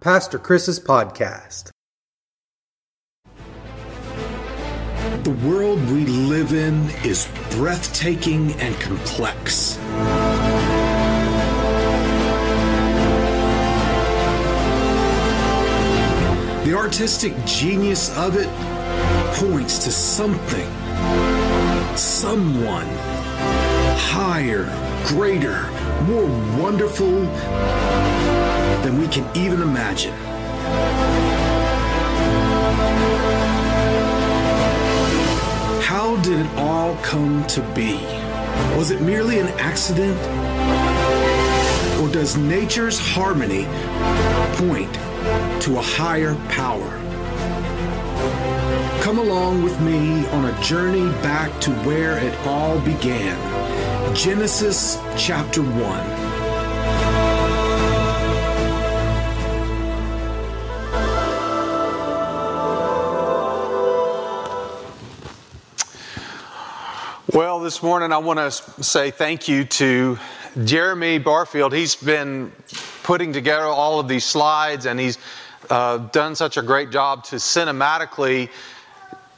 Pastor Chris's podcast. The world we live in is breathtaking and complex. The artistic genius of it points to something, someone higher, greater, more wonderful than we can even imagine. How did it all come to be? Was it merely an accident? Or does nature's harmony point to a higher power? Come along with me on a journey back to where it all began Genesis chapter 1. This morning I want to say thank you to Jeremy Barfield. He's been putting together all of these slides and he's uh, done such a great job to cinematically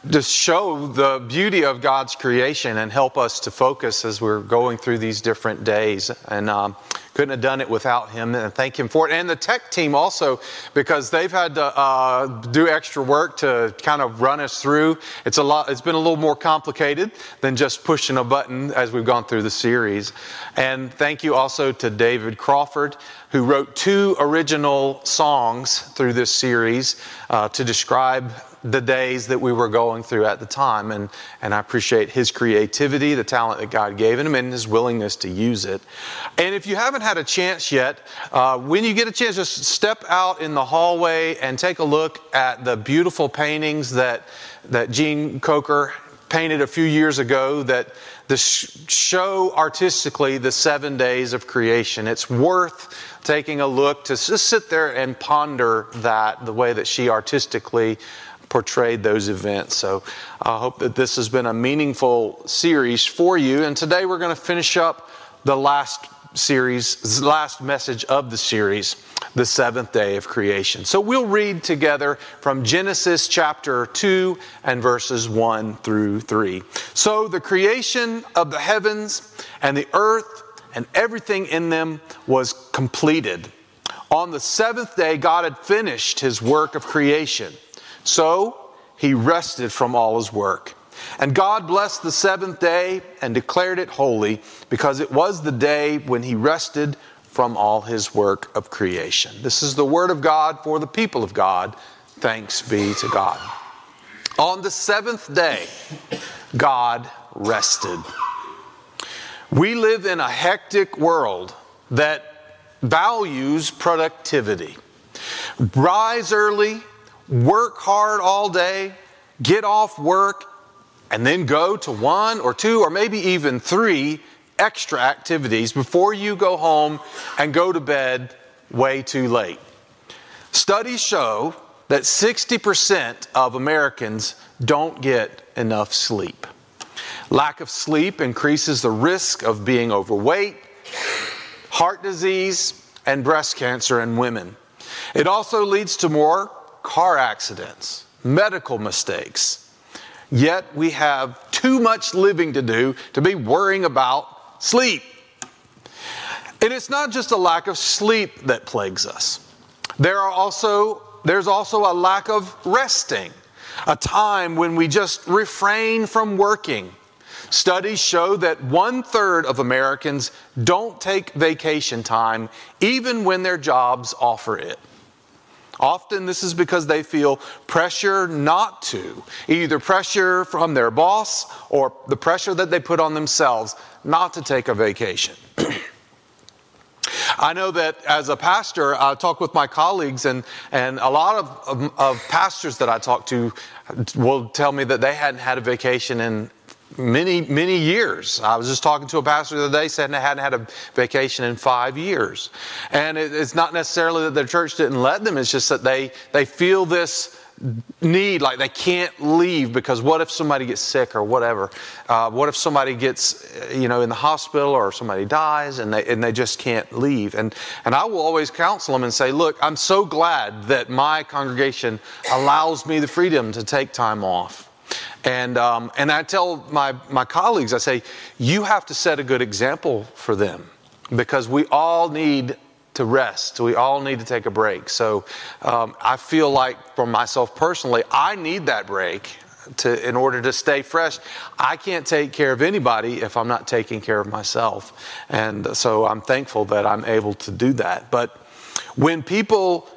just show the beauty of God's creation and help us to focus as we're going through these different days. And um, couldn't have done it without him, and thank him for it. And the tech team also, because they've had to uh, do extra work to kind of run us through. It's a lot. It's been a little more complicated than just pushing a button as we've gone through the series. And thank you also to David Crawford, who wrote two original songs through this series uh, to describe the days that we were going through at the time. And, and I appreciate his creativity, the talent that God gave him, and his willingness to use it. And if you haven't had a chance yet, uh, when you get a chance, just step out in the hallway and take a look at the beautiful paintings that, that Gene Coker painted a few years ago that show artistically the seven days of creation. It's worth taking a look to just sit there and ponder that the way that she artistically portrayed those events. So I hope that this has been a meaningful series for you. And today we're going to finish up the last series, last message of the series, the seventh day of creation. So we'll read together from Genesis chapter 2 and verses 1 through 3. So the creation of the heavens and the earth and everything in them was completed. On the seventh day, God had finished his work of creation. So he rested from all his work. And God blessed the seventh day and declared it holy because it was the day when he rested from all his work of creation. This is the word of God for the people of God. Thanks be to God. On the seventh day, God rested. We live in a hectic world that values productivity. Rise early, work hard all day, get off work, and then go to one or two or maybe even three extra activities before you go home and go to bed way too late. Studies show that 60% of Americans don't get enough sleep. Lack of sleep increases the risk of being overweight, heart disease, and breast cancer in women. It also leads to more car accidents, medical mistakes. Yet we have too much living to do to be worrying about sleep. And it's not just a lack of sleep that plagues us. There are also there's also a lack of resting, a time when we just refrain from working. Studies show that one third of Americans don't take vacation time even when their jobs offer it. Often this is because they feel pressure not to, either pressure from their boss or the pressure that they put on themselves not to take a vacation. I know that as a pastor, I talk with my colleagues, and, and a lot of, of, of pastors that I talk to will tell me that they hadn't had a vacation in many, many years. I was just talking to a pastor the other day, said they hadn't had a vacation in five years. And it, it's not necessarily that their church didn't let them, it's just that they, they feel this need, like they can't leave because what if somebody gets sick or whatever? Uh, what if somebody gets, you know, in the hospital or somebody dies and they, and they just can't leave? And, and I will always counsel them and say, look, I'm so glad that my congregation allows me the freedom to take time off. And, um, and I tell my, my colleagues, I say, you have to set a good example for them because we all need to rest. We all need to take a break. So um, I feel like, for myself personally, I need that break. To, in order to stay fresh, I can't take care of anybody if I'm not taking care of myself. And so I'm thankful that I'm able to do that. But when people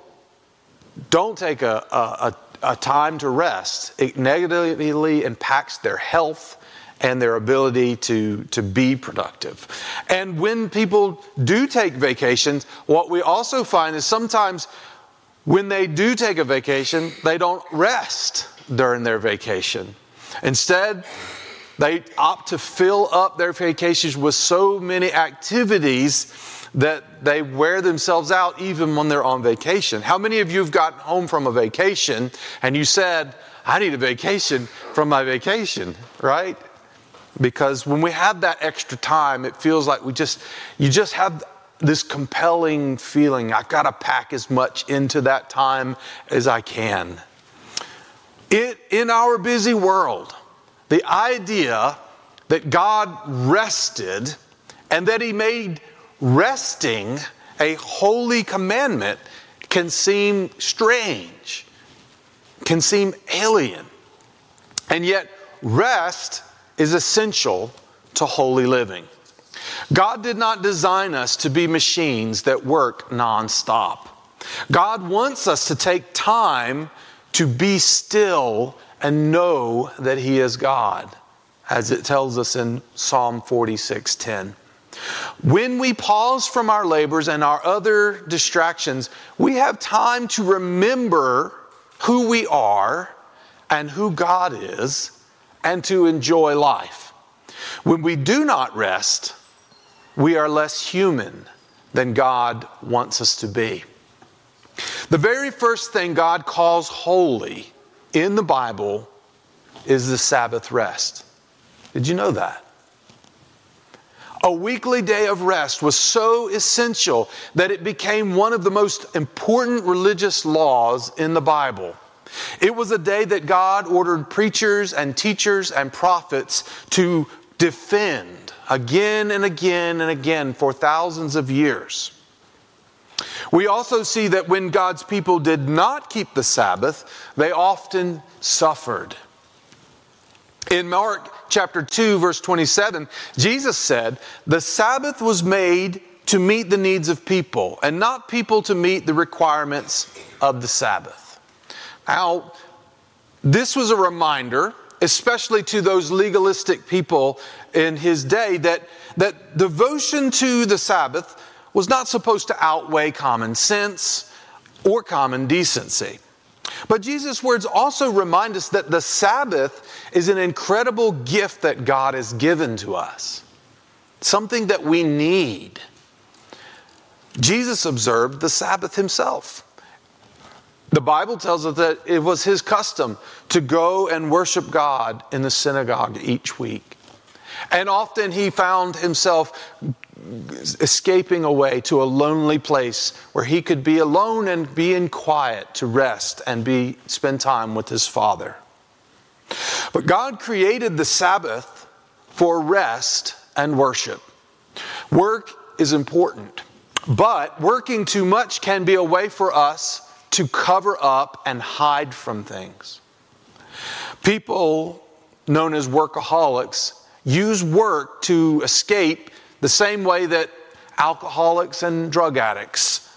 don't take a, a, a time to rest, it negatively impacts their health, and their ability to, to be productive. And when people do take vacations, what we also find is sometimes when they do take a vacation, they don't rest during their vacation. Instead, they opt to fill up their vacations with so many activities that they wear themselves out even when they're on vacation. How many of you have gotten home from a vacation and you said, I need a vacation from my vacation, right? because when we have that extra time, it feels like we just, you just have this compelling feeling. I've got to pack as much into that time as I can. It, in our busy world, the idea that God rested and that He made resting a holy commandment can seem strange, can seem alien. And yet, rest is essential to holy living. God did not design us to be machines that work nonstop. God wants us to take time to be still and know that He is God, as it tells us in Psalm 46:10. When we pause from our labors and our other distractions, we have time to remember who we are and who God is and to enjoy life. When we do not rest, we are less human than God wants us to be. The very first thing God calls holy in the Bible is the Sabbath rest. Did you know that? A weekly day of rest was so essential that it became one of the most important religious laws in the Bible. It was a day that God ordered preachers and teachers and prophets to defend again and again and again for thousands of years. We also see that when God's people did not keep the Sabbath, they often suffered. In Mark chapter 2, verse 27, Jesus said, The Sabbath was made to meet the needs of people, and not people to meet the requirements of the Sabbath. Now, this was a reminder, especially to those legalistic people in his day, that, that devotion to the Sabbath was not supposed to outweigh common sense or common decency. But Jesus' words also remind us that the Sabbath is an incredible gift that God has given to us, something that we need. Jesus observed the Sabbath himself. The Bible tells us that it was his custom to go and worship God in the synagogue each week. And often he found himself escaping away to a lonely place where he could be alone and be in quiet to rest and be spend time with his father. But God created the Sabbath for rest and worship. Work is important, but working too much can be a way for us to cover up and hide from things. People known as workaholics use work to escape the same way that alcoholics and drug addicts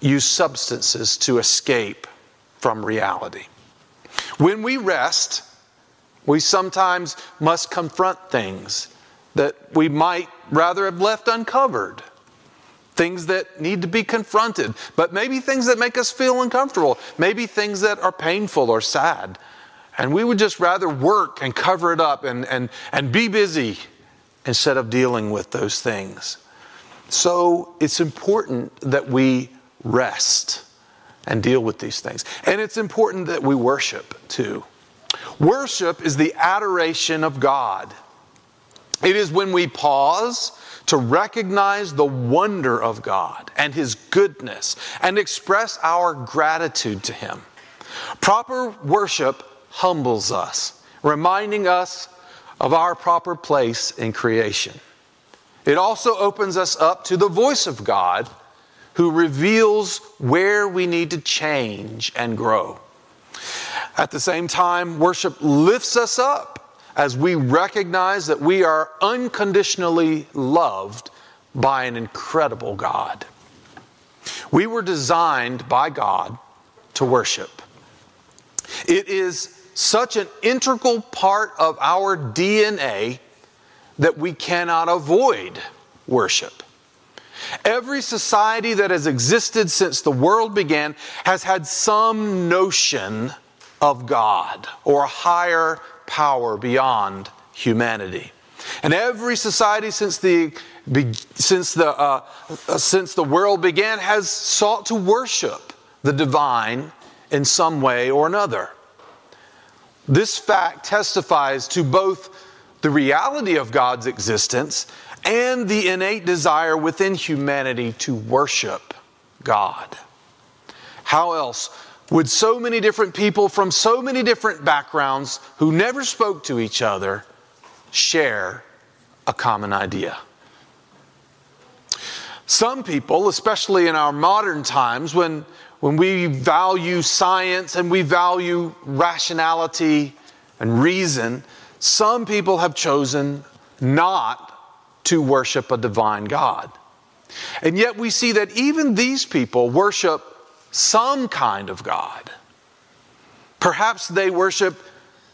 use substances to escape from reality. When we rest, we sometimes must confront things that we might rather have left uncovered things that need to be confronted, but maybe things that make us feel uncomfortable, maybe things that are painful or sad. And we would just rather work and cover it up and, and, and be busy instead of dealing with those things. So it's important that we rest. and deal with these things. And it's important that we worship too. Worship is the adoration of God. It is when we pause to recognize the wonder of God and His goodness and express our gratitude to Him. Proper worship humbles us, reminding us of our proper place in creation. It also opens us up to the voice of God who reveals where we need to change and grow. At the same time, worship lifts us up as we recognize that we are unconditionally loved by an incredible God. We were designed by God to worship. It is such an integral part of our DNA that we cannot avoid worship. Every society that has existed since the world began has had some notion of God or a higher power beyond humanity. And every society since the, since the, uh, uh, since the world began has sought to worship the divine in some way or another. This fact testifies to both the reality of God's existence and the innate desire within humanity to worship God. How else would so many different people from so many different backgrounds who never spoke to each other share a common idea? Some people, especially in our modern times, when, when we value science and we value rationality and reason, some people have chosen not to worship a divine God. And yet we see that even these people worship some kind of God. Perhaps they worship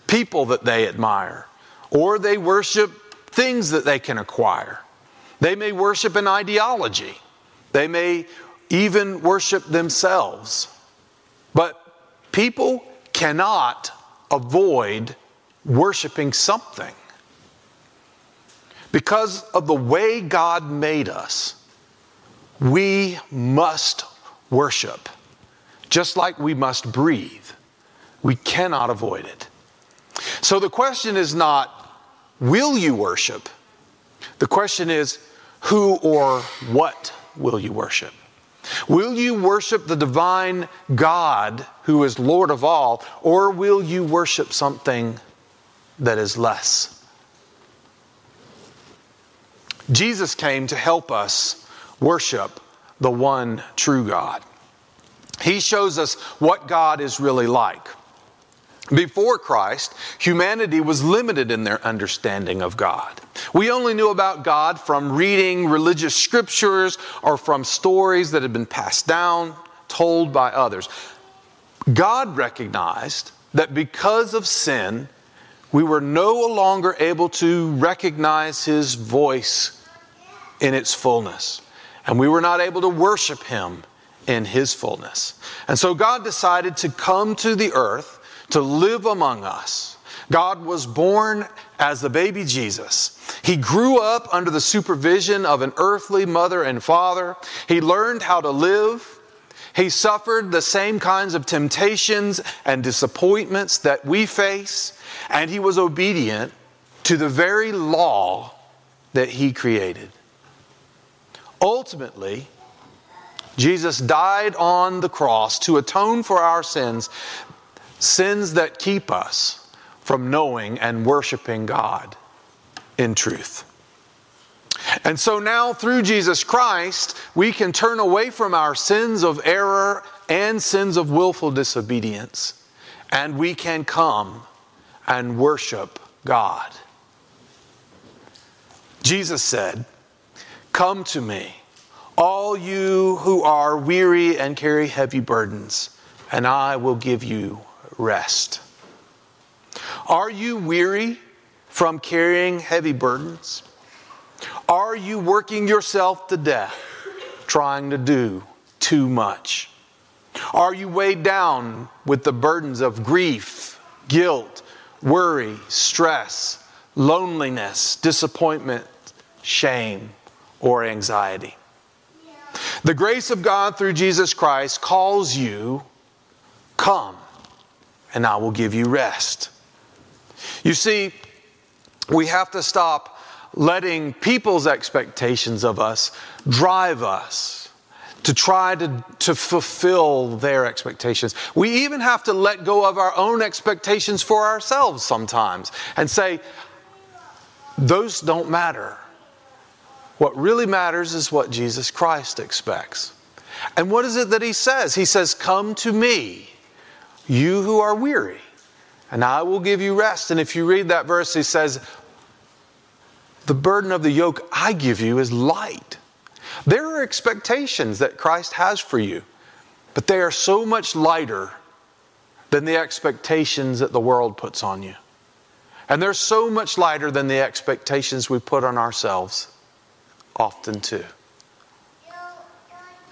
people that they admire, or they worship things that they can acquire. They may worship an ideology. They may even worship themselves. But people cannot avoid worshiping something. Because of the way God made us, we must worship, just like we must breathe. We cannot avoid it. So the question is not, will you worship? The question is, who or what will you worship? Will you worship the divine God who is Lord of all, or will you worship something that is less? Jesus came to help us worship the one true God. He shows us what God is really like. Before Christ, humanity was limited in their understanding of God. We only knew about God from reading religious scriptures or from stories that had been passed down, told by others. God recognized that because of sin, we were no longer able to recognize His voice in its fullness. And we were not able to worship him in his fullness. And so God decided to come to the earth to live among us. God was born as the baby Jesus. He grew up under the supervision of an earthly mother and father. He learned how to live. He suffered the same kinds of temptations and disappointments that we face, and he was obedient to the very law that he created. Ultimately, Jesus died on the cross to atone for our sins, sins that keep us from knowing and worshiping God in truth. And so now, through Jesus Christ, we can turn away from our sins of error and sins of willful disobedience, and we can come and worship God. Jesus said, Come to me, all you who are weary and carry heavy burdens, and I will give you rest. Are you weary from carrying heavy burdens? Are you working yourself to death trying to do too much? Are you weighed down with the burdens of grief, guilt, worry, stress, loneliness, disappointment, shame? or anxiety. The grace of God through Jesus Christ calls you, come, and I will give you rest. You see, we have to stop letting people's expectations of us drive us to try to, to fulfill their expectations. We even have to let go of our own expectations for ourselves sometimes and say, those don't matter. What really matters is what Jesus Christ expects. And what is it that he says? He says, Come to me, you who are weary, and I will give you rest. And if you read that verse, he says, The burden of the yoke I give you is light. There are expectations that Christ has for you, but they are so much lighter than the expectations that the world puts on you. And they're so much lighter than the expectations we put on ourselves often too.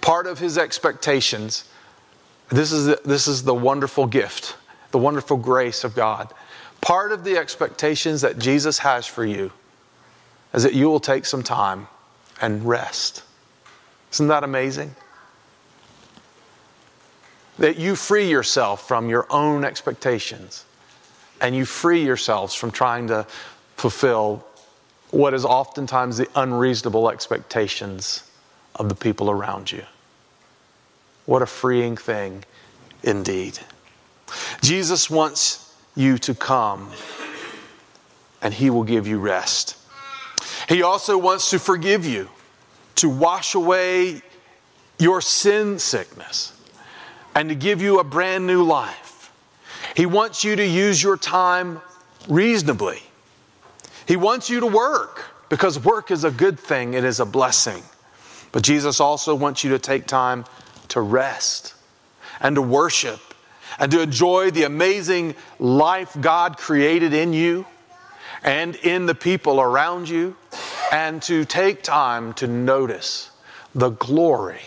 Part of his expectations, this is, the, this is the wonderful gift, the wonderful grace of God. Part of the expectations that Jesus has for you is that you will take some time and rest. Isn't that amazing? That you free yourself from your own expectations and you free yourselves from trying to fulfill what is oftentimes the unreasonable expectations of the people around you. What a freeing thing indeed. Jesus wants you to come and he will give you rest. He also wants to forgive you, to wash away your sin sickness, and to give you a brand new life. He wants you to use your time reasonably he wants you to work because work is a good thing, it is a blessing. But Jesus also wants you to take time to rest and to worship and to enjoy the amazing life God created in you and in the people around you, and to take time to notice the glory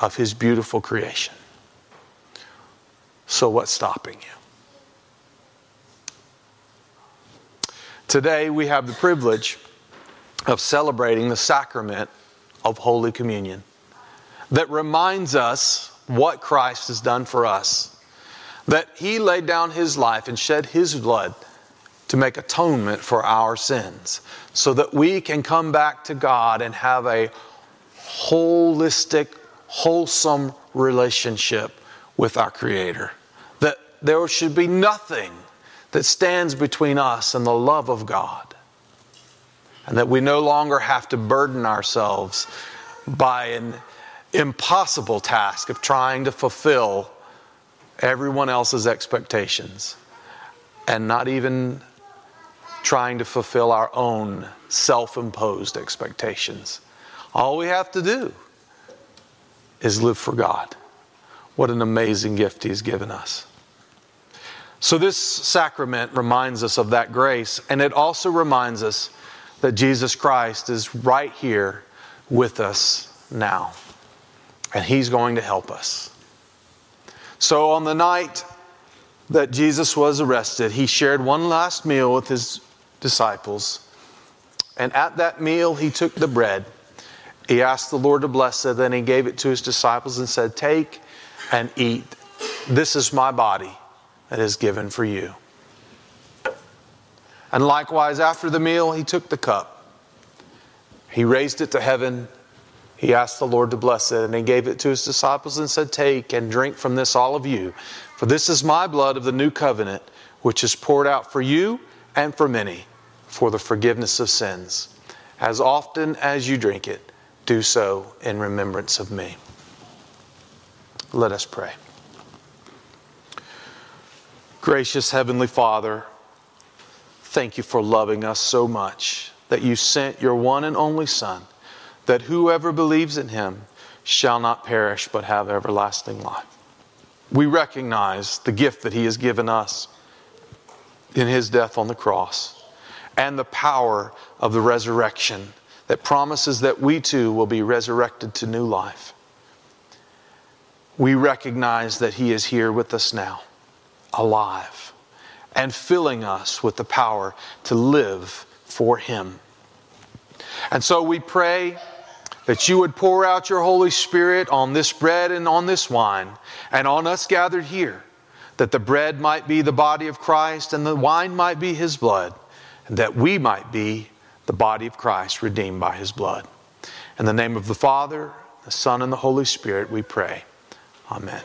of His beautiful creation. So, what's stopping you? Today, we have the privilege of celebrating the sacrament of Holy Communion that reminds us what Christ has done for us. That He laid down His life and shed His blood to make atonement for our sins so that we can come back to God and have a holistic, wholesome relationship with our Creator. That there should be nothing that stands between us and the love of God. And that we no longer have to burden ourselves by an impossible task of trying to fulfill everyone else's expectations and not even trying to fulfill our own self imposed expectations. All we have to do is live for God. What an amazing gift He's given us. So, this sacrament reminds us of that grace, and it also reminds us that Jesus Christ is right here with us now, and He's going to help us. So, on the night that Jesus was arrested, He shared one last meal with His disciples, and at that meal, He took the bread. He asked the Lord to bless it, then He gave it to His disciples and said, Take and eat. This is my body that is given for you. And likewise, after the meal, he took the cup. He raised it to heaven. He asked the Lord to bless it, and he gave it to his disciples and said, Take and drink from this, all of you. For this is my blood of the new covenant, which is poured out for you and for many for the forgiveness of sins. As often as you drink it, do so in remembrance of me. Let us pray. Gracious Heavenly Father, thank you for loving us so much that you sent your one and only Son, that whoever believes in him shall not perish but have everlasting life. We recognize the gift that he has given us in his death on the cross and the power of the resurrection that promises that we too will be resurrected to new life. We recognize that he is here with us now alive and filling us with the power to live for Him. And so we pray that you would pour out your Holy Spirit on this bread and on this wine, and on us gathered here, that the bread might be the body of Christ and the wine might be his blood, and that we might be the body of Christ redeemed by his blood. In the name of the Father, the Son, and the Holy Spirit, we pray. Amen.